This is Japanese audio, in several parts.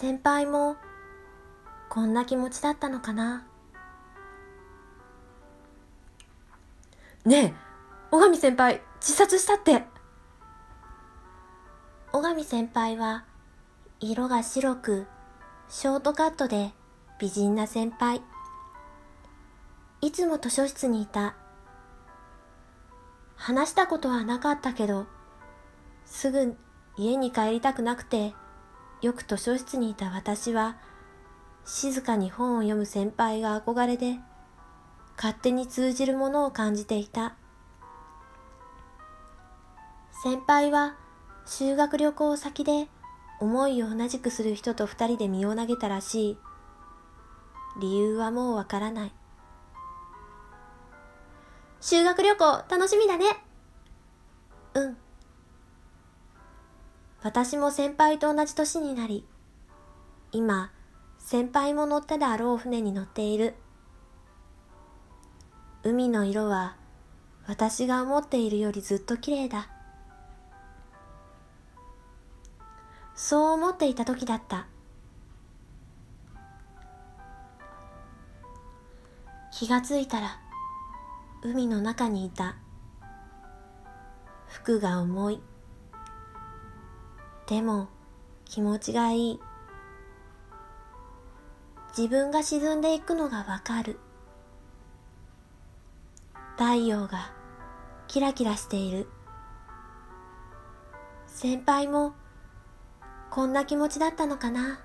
先輩もこんな気持ちだったのかな？ねえ小上先輩自殺したって。小上先輩は色が白くショートカットで美人な先輩。いつも図書室にいた。話したことはなかったけどすぐ家に帰りたくなくてよく図書室にいた私は静かに本を読む先輩が憧れで勝手に通じるものを感じていた。先輩は修学旅行先で思いを同じくする人と二人で身を投げたらしい。理由はもうわからない。修学旅行楽しみだね。うん。私も先輩と同じ年になり、今、先輩も乗ったであろう船に乗っている。海の色は私が思っているよりずっと綺麗だ。そう思っていた時だった。気がついたら海の中にいた。服が重い。でも気持ちがいい。自分が沈んでいくのがわかる。太陽がキラキラしている。先輩もこんな気持ちだったのかな。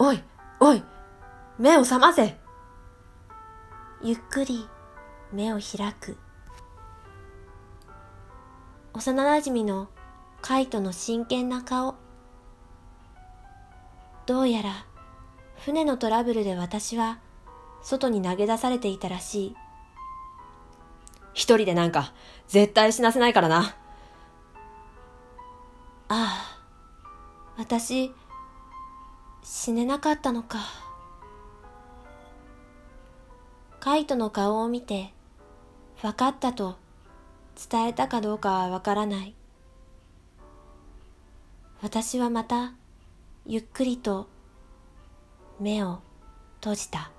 おい、おい、目を覚ませゆっくり目を開く。幼馴染のカイトの真剣な顔。どうやら船のトラブルで私は外に投げ出されていたらしい。一人でなんか絶対死なせないからな。ああ、私、死ねなかったのか。カイトの顔を見て、分かったと伝えたかどうかはわからない。私はまたゆっくりと目を閉じた。